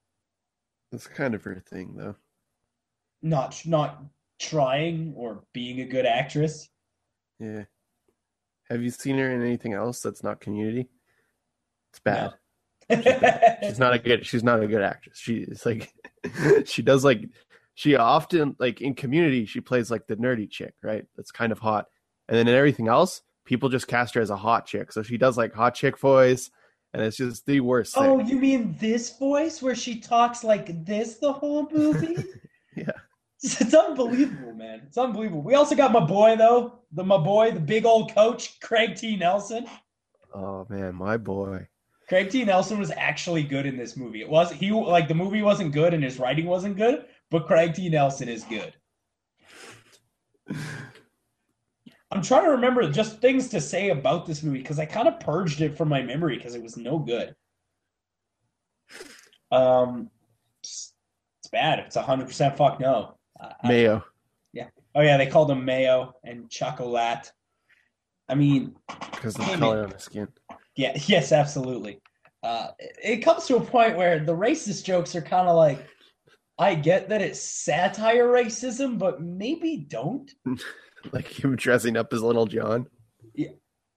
That's kind of her thing, though.
Not not trying or being a good actress.
Yeah. Have you seen her in anything else that's not Community? It's bad. No. she's, not a good she's not a good actress. She's like she does like she often like in community she plays like the nerdy chick right? That's kind of hot. And then in everything else people just cast her as a hot chick. So she does like hot chick voice and it's just the worst
oh you mean this voice where she talks like this the whole movie?
Yeah.
It's unbelievable man. It's unbelievable. We also got my boy though. The my boy the big old coach craig t. Nelson.
Oh man my boy
Craig T. Nelson was actually good in this movie. It was he like the movie wasn't good and his writing wasn't good, but Craig T. Nelson is good. I'm trying to remember just things to say about this movie because I kind of purged it from my memory because it was no good. Um, it's, bad. It's hundred percent fuck no.
Mayo.
yeah. Oh yeah, they called him Mayo and Chocolat. I mean,
because of the color on the skin.
Yeah. Yes. Absolutely. Uh, it, comes to a point where the racist jokes are kind of like, I get that it's satire racism, but maybe don't.
like him dressing up as Little John.
Yeah.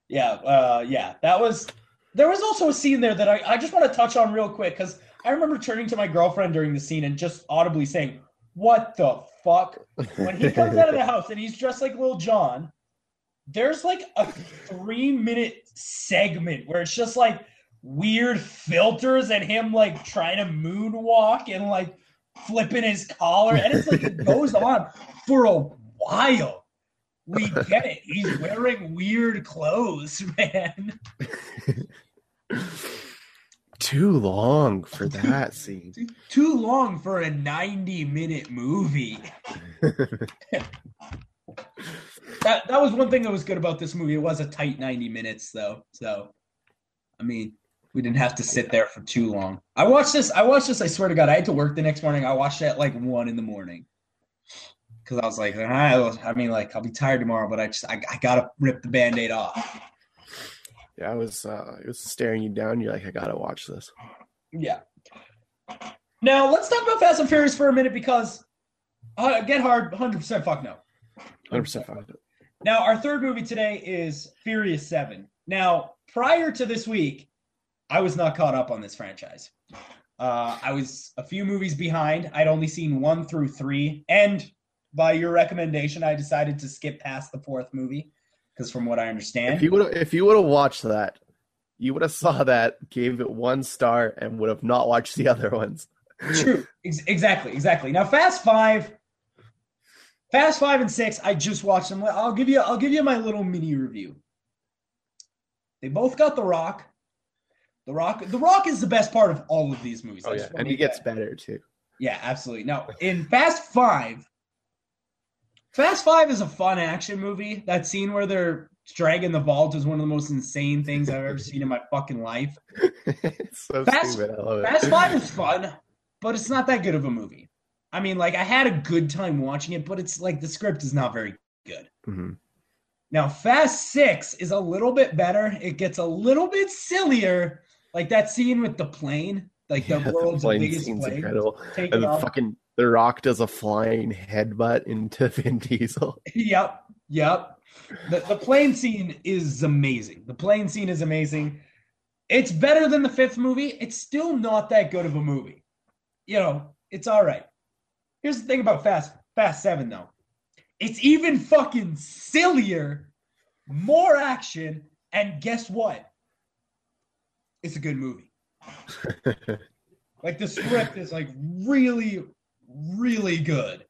Yeah. Uh, yeah. That was. There was also a scene there that I, I just want to touch on real quick because I remember turning to my girlfriend during the scene and just audibly saying, "What the fuck?" When he comes out of the house and he's dressed like Little John, there's like a three minute segment where it's just like weird filters and him like trying to moonwalk and like flipping his collar, and it's like it goes on for a while. We get it. He's wearing weird clothes, man.
Too long for that scene.
Too long for a 90 minute movie. That that was one thing that was good about this movie. It was a tight 90 minutes though. So I mean, we didn't have to sit there for too long. I watched this, I watched this, I swear to God, I had to work the next morning. I watched it at like one in the morning. Cause I was like, I mean, like, I'll be tired tomorrow, but I just I, I gotta rip the band-aid off.
Yeah, I was uh it was staring you down. You're like, I gotta watch this.
Yeah. Now let's talk about Fast and Furious for a minute because uh, Get Hard, 100% fuck no.
100% fuck no.
Now our third movie today is Furious Seven. Now prior to this week, I was not caught up on this franchise. Uh, I was a few movies behind. I'd only seen one through three, and by your recommendation, I decided to skip past the fourth movie because from what I understand,
if you would if you would have watched that, you would have saw that, gave it one star, and would have not watched the other ones.
True, Ex- exactly, exactly. Now, Fast Five, Fast Five and Six, I just watched them. I'll give you, I'll give you my little mini review. They both got The Rock. The Rock, The Rock is the best part of all of these movies.
Oh yeah, and he gets that. better too.
Yeah, absolutely. Now, in Fast Five, Fast Five is a fun action movie. That scene where they're dragging the vault is one of the most insane things I've ever seen in my fucking life. so Fast, Fast Five is fun, but it's not that good of a movie. I mean, like I had a good time watching it, but it's like the script is not very good.
Mm-hmm.
Now, Fast Six is a little bit better. It gets a little bit sillier, like that scene with the plane, like the yeah, world's the plane biggest plane.
Incredible. And the off. fucking the Rock does a flying headbutt into Vin Diesel.
Yep, yep. The the plane scene is amazing. The plane scene is amazing. It's better than the fifth movie. It's still not that good of a movie. You know, it's all right. Here's the thing about Fast Fast Seven though. It's even fucking sillier, more action, and guess what? It's a good movie. like the script is like really, really good.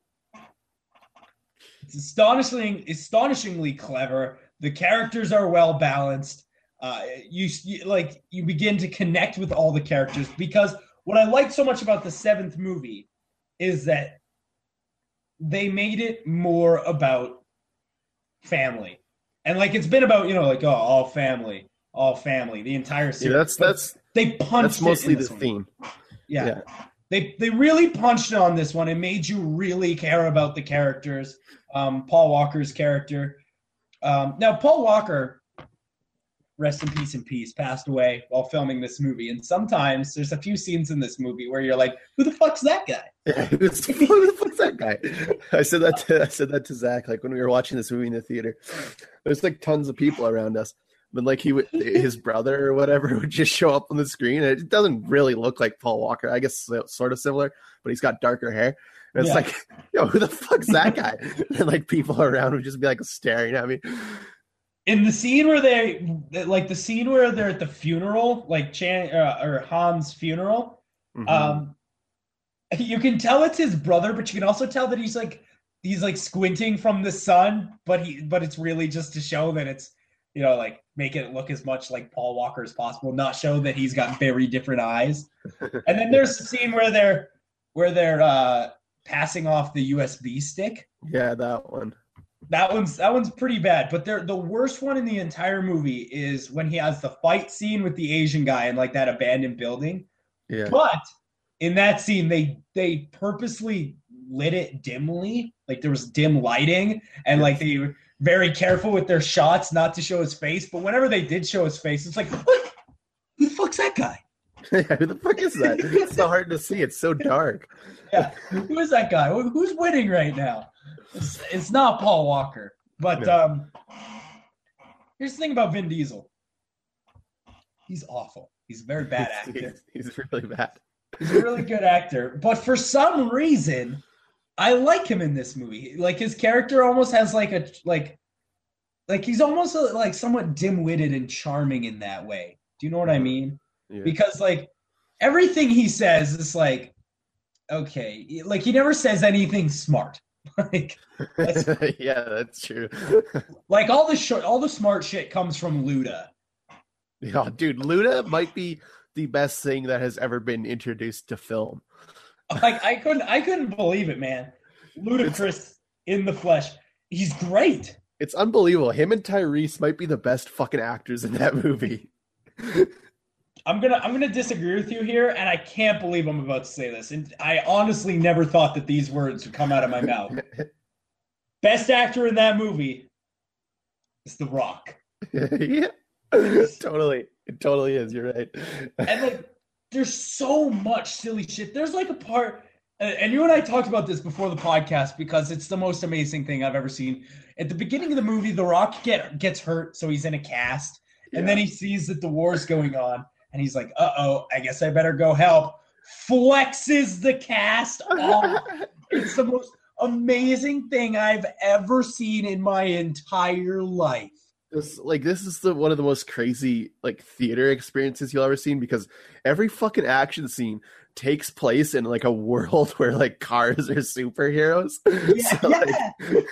It's astonishingly, astonishingly clever. The characters are well balanced. Uh, you, you like you begin to connect with all the characters because what I like so much about the seventh movie is that they made it more about family, and like it's been about you know like oh all family, all family, the entire series.
Yeah, that's that's
they punched.
That's mostly the one. theme.
Yeah. yeah. They they really punched on this one and made you really care about the characters. Um, Paul Walker's character. Um, now Paul Walker, rest in peace and peace, passed away while filming this movie. And sometimes there's a few scenes in this movie where you're like, "Who the fuck's that guy?"
Yeah, who the fuck's that guy? I said that to I said that to Zach like when we were watching this movie in the theater. There's like tons of people around us but like he would his brother or whatever would just show up on the screen and it doesn't really look like paul walker i guess sort of similar but he's got darker hair and it's yeah. like yo who the fuck's that guy and like people around would just be like staring at me
in the scene where they like the scene where they're at the funeral like chan uh, or han's funeral mm-hmm. um you can tell it's his brother but you can also tell that he's like he's like squinting from the sun but he but it's really just to show that it's you know, like make it look as much like Paul Walker as possible, not show that he's got very different eyes. and then there's a scene where they're where they're uh passing off the USB stick.
Yeah, that one.
That one's that one's pretty bad. But they're, the worst one in the entire movie is when he has the fight scene with the Asian guy in like that abandoned building.
Yeah.
But in that scene, they they purposely lit it dimly, like there was dim lighting, and like they were very careful with their shots not to show his face. But whenever they did show his face, it's like, what? Who the fuck's that guy?
yeah, who the fuck is that? It's so hard to see. It's so dark.
Yeah, who is that guy? Who's winning right now? It's, it's not Paul Walker. But
No.
um, here's the thing about Vin Diesel. He's awful. He's a very bad actor.
He's, he's really bad.
He's a really good actor, but for some reason, I like him in this movie. Like his character almost has like a like, like he's almost uh, like somewhat dim-witted and charming in that way. Do you know what I mean?
Yeah.
Because like everything he says is like, okay, like he never says anything smart. like, that's-
yeah, that's true.
like all the sh- all the smart shit comes from Luda.
yeah, dude, Luda might be the best thing that has ever been introduced to film.
Like I couldn't I couldn't believe it, man. Ludacris in the flesh. He's great.
It's unbelievable. Him and Tyrese might be the best fucking actors in that movie.
I'm gonna I'm gonna disagree with you here, and I can't believe I'm about to say this. And I honestly never thought that these words would come out of my mouth. Best actor in that movie is The Rock.
yeah, totally. It totally is. You're right.
And like there's so much silly shit. There's like a part and you and I talked about this before the podcast because it's the most amazing thing I've ever seen. At the beginning of the movie, The Rock get gets hurt, so he's in a cast, and then he sees that the war's going on, and he's like, "Uh oh, I guess I better go help." Flexes the cast off. It's the most amazing thing I've ever seen in my entire life.
This like this is the one of the most crazy like theater experiences you'll ever seen because every fucking action scene takes place in like a world where like cars are superheroes.
Yeah,
So, like,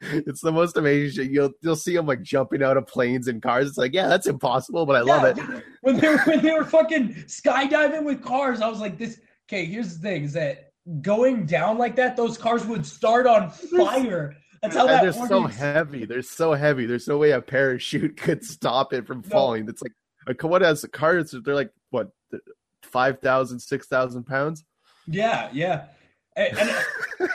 it's the most amazing shit. You'll you'll see them like jumping out of planes and cars. It's like, yeah, that's impossible, but I love it.
When they were when they were fucking skydiving with cars, I was like, this. Okay, here's the thing: is that going down like that, those cars would start on fire. That's how that
they're so heavy. They're so heavy. There's no way a parachute could stop it from
No.
falling. It's like what has the cars? They're like what five thousand, six thousand pounds.
Yeah, yeah. And, and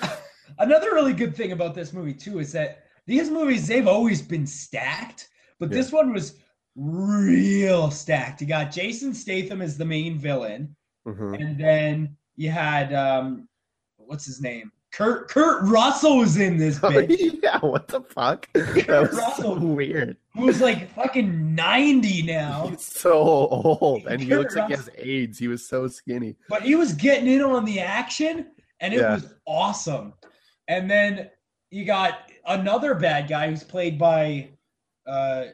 another really good thing about this movie too is that these movies they've always been stacked, but this one was real stacked. You got Jason Statham as the main villain.
Mhm.
and then you had um what's his name kurt kurt russell was in this
Oh,
bitch
yeah, what the fuck? That was so
Russell.
weird.
who's like fucking 90 now
He's so old, and he
Kurt
looks like he has AIDS. He was so skinny.
but he was getting in on the action and it
Yeah.
was awesome and then you got another bad guy who's played by uh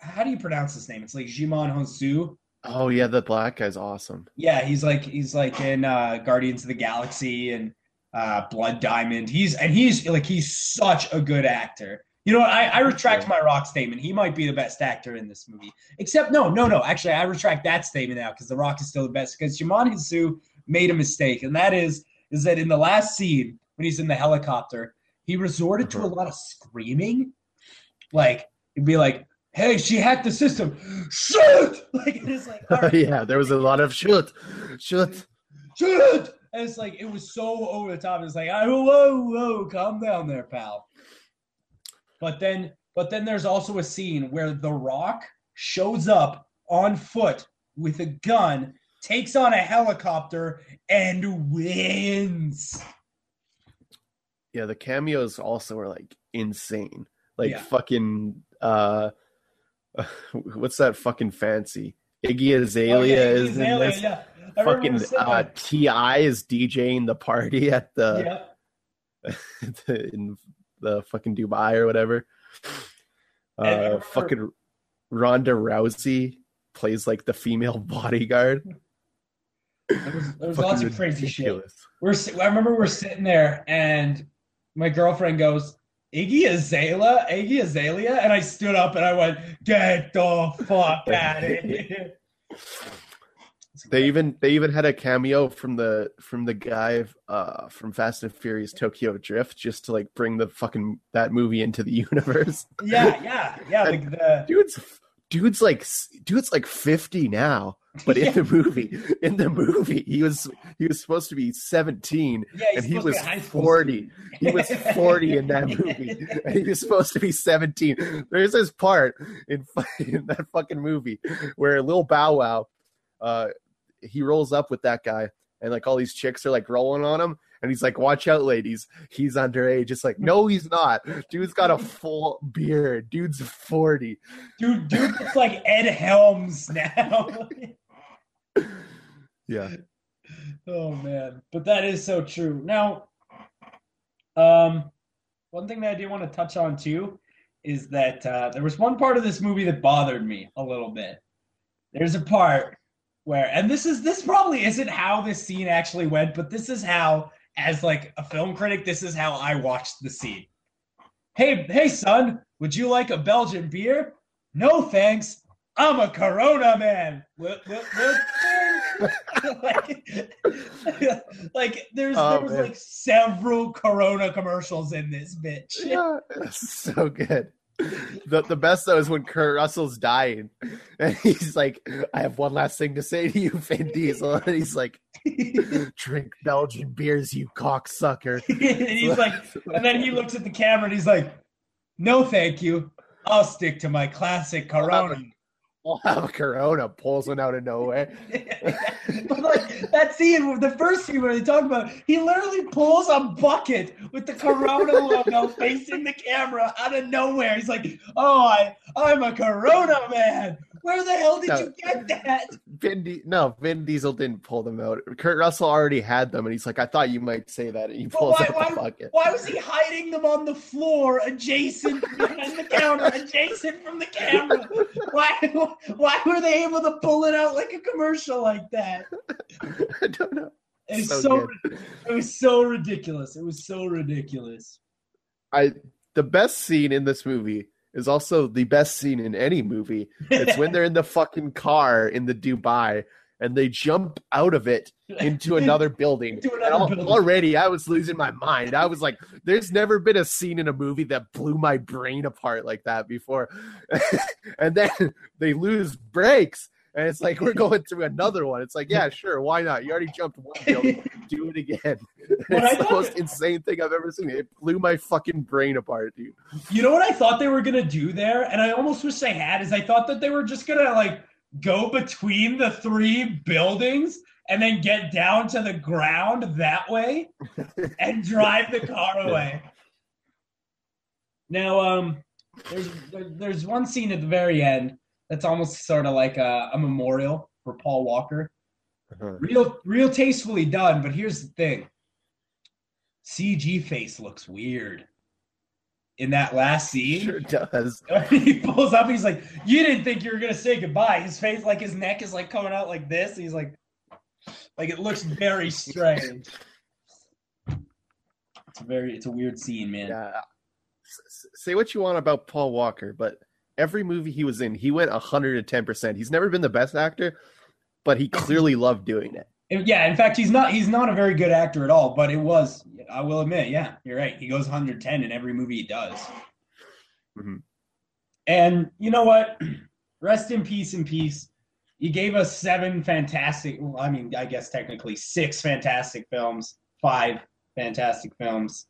how do you pronounce his name it's like Djimon Hounsou
Oh yeah, the black guy's awesome.
Yeah, he's like he's like in uh Guardians of the Galaxy and uh Blood Diamond. He's and he's like he's such a good actor. You know what? I, I retract my rock statement. He might be the best actor in this movie. Except no, no, no. Actually, I retract that statement now because The Rock is still the best. Because Djimon Hounsou made a mistake, and that is is that in the last scene when he's in the helicopter, he resorted to a lot of screaming. Like he'd be like, "Hey, she hacked the system! Shoot!" Like it's like, right,
yeah, there was a lot of shoot, shoot.
shoot! And it's like it was so over the top. It's like, oh, whoa, whoa, calm down there, pal. But then, but then there's also a scene where The Rock shows up on foot with a gun, takes on a helicopter, and wins.
Yeah, the cameos also are like insane. Like
Yeah.
fucking uh, what's that fucking fancy? Iggy
Oh,
Azalea
yeah,
is
Azalea,
in this.
yeah.
Fucking uh. T.I. is DJing the party at the
yeah.
in the fucking Dubai or whatever. Uh,
remember-
fucking Ronda Rousey plays like the female bodyguard.
There was, there was lots of crazy shit. We're I remember we're sitting there and my girlfriend goes, Iggy Azalea, Iggy Azalea, and I stood up and I went, "Get the fuck out of here!"
They even they even had a cameo from the from the guy uh from Fast and Furious Tokyo Drift just to like bring the fucking that movie into the universe.
Yeah, yeah, yeah. The, the...
Dude's dude's like dude's like 50 now but in the movie in the movie he was he was supposed to be 17
yeah,
and he was 40 he was 40 in that movie and he was supposed to be 17 there's this part in, in that fucking movie where Lil Bow Wow uh he rolls up with that guy and like all these chicks are like rolling on him and he's like, "Watch out, ladies, he's underage." It's like, no, he's not. Dude's got a full beard. Dude's forty.
Dude, dude, it's like Ed Helms now.
yeah.
Oh man, but that is so true. Now, um, one thing that I did want to touch on too is that uh, there was one part of this movie that bothered me a little bit. There's a part where, and this is this probably isn't how this scene actually went, but this is how as like a film critic, this is how I watched the scene. Hey, hey, son, would you like a Belgian beer? No, thanks. I'm a Corona man. like, like there's oh, there was man. like several Corona commercials in this bitch.
Yeah, so good the the best though is when Kurt Russell's dying, and he's like, "I have one last thing to say to you, Vin Diesel," and he's like, "Drink Belgian beers, you cocksucker."
And he's like, and then he looks at the camera and he's like, "No, thank you. I'll stick to my classic Corona."
We'll have a Corona pulls one out of nowhere.
that scene, the first scene where they talk about, he literally pulls a bucket with the Corona logo facing the camera out of nowhere. He's like, "Oh, I, I'm a Corona man. Where the hell did no, you get that?"
Vin Di- no, Vin Diesel didn't pull them out. Kurt Russell already had them, and he's like, "I thought you might say that." And he pulls why, out
why,
the bucket.
Why was he hiding them on the floor, adjacent behind the counter, adjacent from the camera? Why? Why were they able to pull it out like a commercial like that?
I don't know.
It was so, so it was so ridiculous. It was so ridiculous.
I the best scene in this movie is also the best scene in any movie. It's when they're in the fucking car in the Dubai and they jump out of it into another building. into another building. Already, I was losing my mind. I was like, "There's never been a scene in a movie that blew my brain apart like that before." and then they lose brakes, and it's like we're going through another one. It's like, yeah, sure, why not? You already jumped one building, do it again. it's the most insane thing I've ever seen. It blew my fucking brain apart, dude.
You know what I thought they were gonna do there, and I almost wish they had, is I thought that they were just gonna like go between the three buildings and then get down to the ground that way and drive the car away. Now, um, there's there's one scene at the very end that's almost sort of like a, a memorial for Paul Walker. Uh-huh. Real, real tastefully done. But here's the thing: CG face looks weird in that last scene.
Sure does.
he pulls up. He's like, "You didn't think you were gonna say goodbye." His face, like his neck, is like coming out like this. He's like, like it looks very strange. It's a very, it's a weird scene, man.
Yeah. Say what you want about Paul Walker, but every movie he was in, he went hundred and ten percent. He's never been the best actor, but he clearly loved doing it.
Yeah, in fact, he's not he's not a very good actor at all. But it was, I will admit, yeah, you're right. He goes 110 in every movie he does. Mm-hmm. And you know what? Rest in peace, in peace. He gave us seven fantastic. Well, I mean, I guess technically six fantastic films, five fantastic films.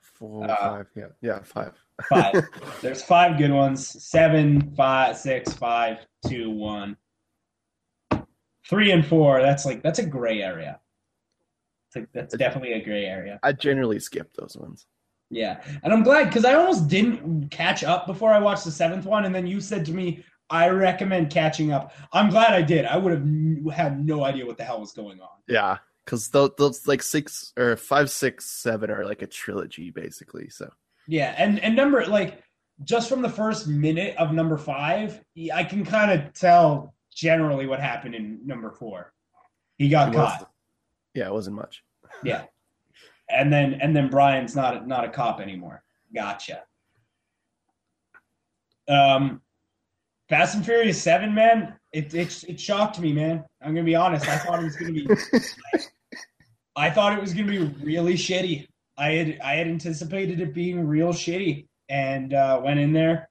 Four, uh, five, yeah, yeah, five.
Five. There's five good ones. Seven, five, six, five, two, one three and four, that's like that's a gray area. Like, that's definitely a gray area.
I generally skip those ones.
Yeah, and I'm glad because I almost didn't catch up before I watched the seventh one, and then you said to me, "I recommend catching up." I'm glad I did. I would have had no idea what the hell was going on.
Yeah, because those, those like six or five, six, seven are like a trilogy basically. So
yeah, and and number like just from the first minute of number five, I can kind of tell generally what happened in number four. He got caught.
Yeah, it wasn't much.
yeah, and then and then Brian's not not a cop anymore. Gotcha. Um, Fast and Furious Seven, man. It, it it shocked me, man. I'm gonna be honest. I thought it was gonna be. I thought it was gonna be really shitty. I had I had anticipated it being real shitty, and uh, went in there,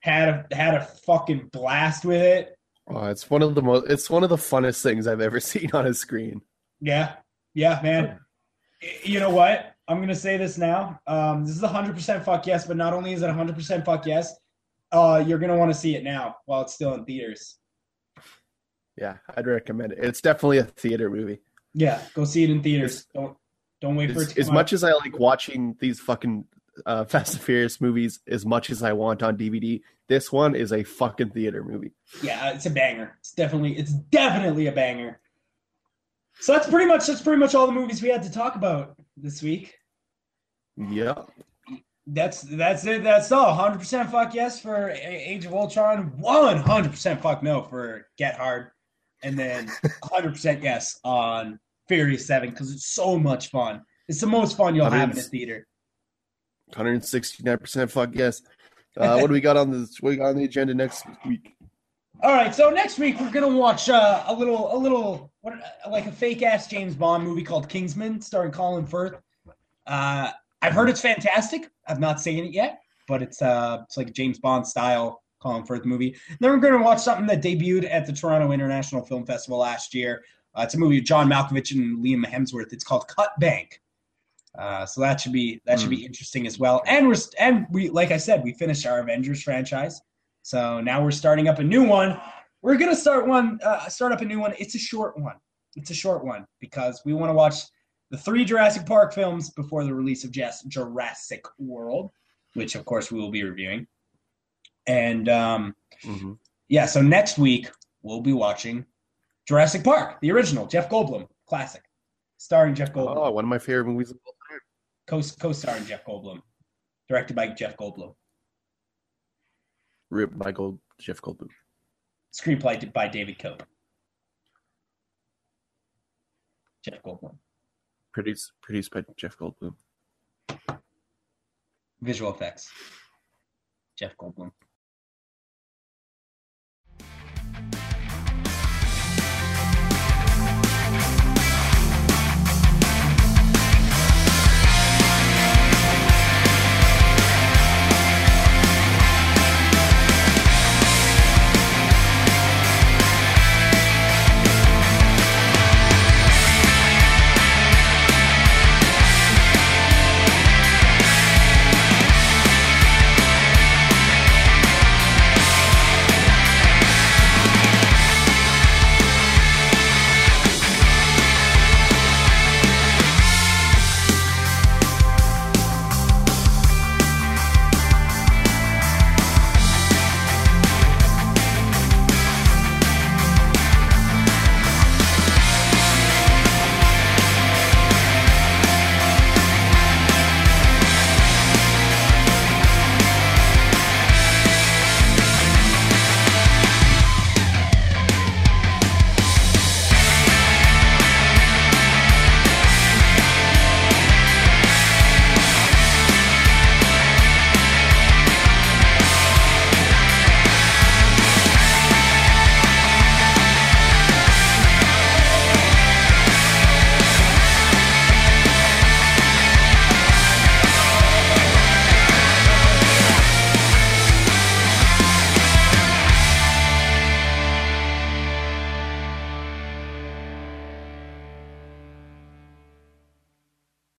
had a had a fucking blast with it.
Oh, it's one of the most. It's one of the funnest things I've ever seen on a screen.
Yeah, yeah, man. You know what? I'm gonna say this now. Um, this is 100% fuck yes, but not only is it 100% fuck yes, uh, you're gonna want to see it now while it's still in theaters.
Yeah, I'd recommend it. It's definitely a theater movie.
Yeah, go see it in theaters. It's, don't don't wait for it.
as much as I like watching these fucking uh, Fast and Furious movies, as much as I want on DVD, this one is a fucking theater movie.
Yeah, it's a banger. It's definitely it's definitely a banger. So that's pretty much that's pretty much all the movies we had to talk about this week.
Yeah.
That's that's it. That's all. Hundred percent fuck yes for Age of Ultron. One hundred percent fuck no for Get Hard, and then hundred percent yes on Furious Seven because it's so much fun. It's the most fun you'll have in a theater.
One hundred sixty nine percent fuck yes. Uh, what do we got on the What we got on the agenda next week?
All right, so next week we're gonna watch uh, a little, a little, what, like a fake ass James Bond movie called Kingsman, starring Colin Firth. Uh, I've heard it's fantastic. I've not seen it yet, but it's uh it's like a James Bond style Colin Firth movie. Then we're going to watch something that debuted at the Toronto International Film Festival last year. Uh, it's a movie with John Malkovich and Liam Hemsworth. It's called Cut Bank. Uh, so that should be that should be hmm. interesting as well. And we're and we like I said, we finished our Avengers franchise. So now we're starting up a new one. We're gonna start one, uh, start up a new one. It's a short one. It's a short one because we want to watch the three Jurassic Park films before the release of Jurassic World, which of course we will be reviewing. And um, mm-hmm. yeah, so next week we'll be watching Jurassic Park, the original, Jeff Goldblum, classic, starring Jeff Goldblum.
Oh, one of my favorite movies of all time.
Co- co-starring Jeff Goldblum, directed by Jeff Goldblum.
Rip by Gold, Jeff Goldblum.
Screenplay by David Koepp. Jeff Goldblum.
Produced produced by Jeff Goldblum.
Visual effects. Jeff Goldblum.